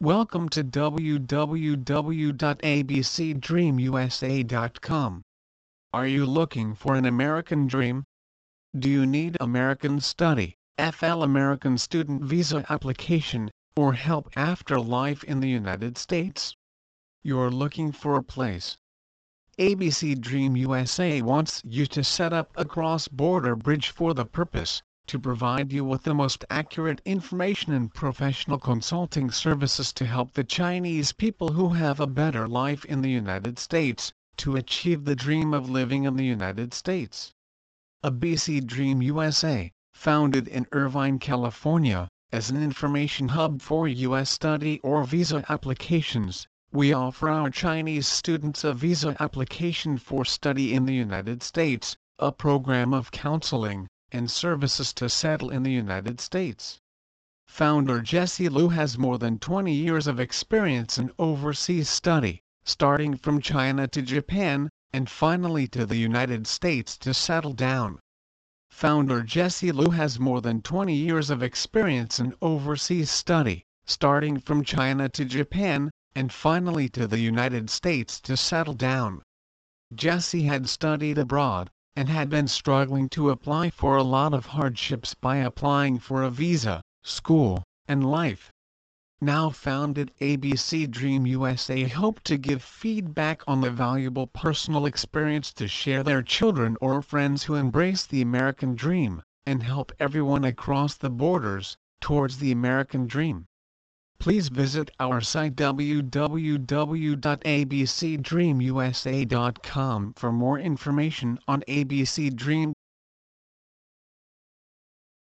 Welcome to www.abcdreamusa.com. Are you looking for an American dream? Do you need American study, FL American student visa application, or help after life in the United States? You're looking for a place. ABC Dream USA wants you to set up a cross-border bridge for the purpose to provide you with the most accurate information and professional consulting services to help the Chinese people who have a better life in the United States, to achieve the dream of living in the United States. ABC Dream USA, founded in Irvine, California, as an information hub for U.S. study or visa applications, we offer our Chinese students a visa application for study in the United States, a program of counseling, and services to settle in the United States. Founder Jesse Liu has more than 20 years of experience in overseas study, starting from China to Japan, and finally to the United States to settle down. Founder Jesse Liu has more than 20 years of experience in overseas study, starting from China to Japan, and finally to the United States to settle down. Jesse had studied abroad, and had been struggling to apply for a lot of hardships by applying for a visa, school, and life. Now founded ABC Dream USA hope to give feedback on the valuable personal experience to share their children or friends who embrace the American dream, and help everyone across the borders, towards the American dream. Please visit our site www.abcdreamusa.com for more information on ABC Dream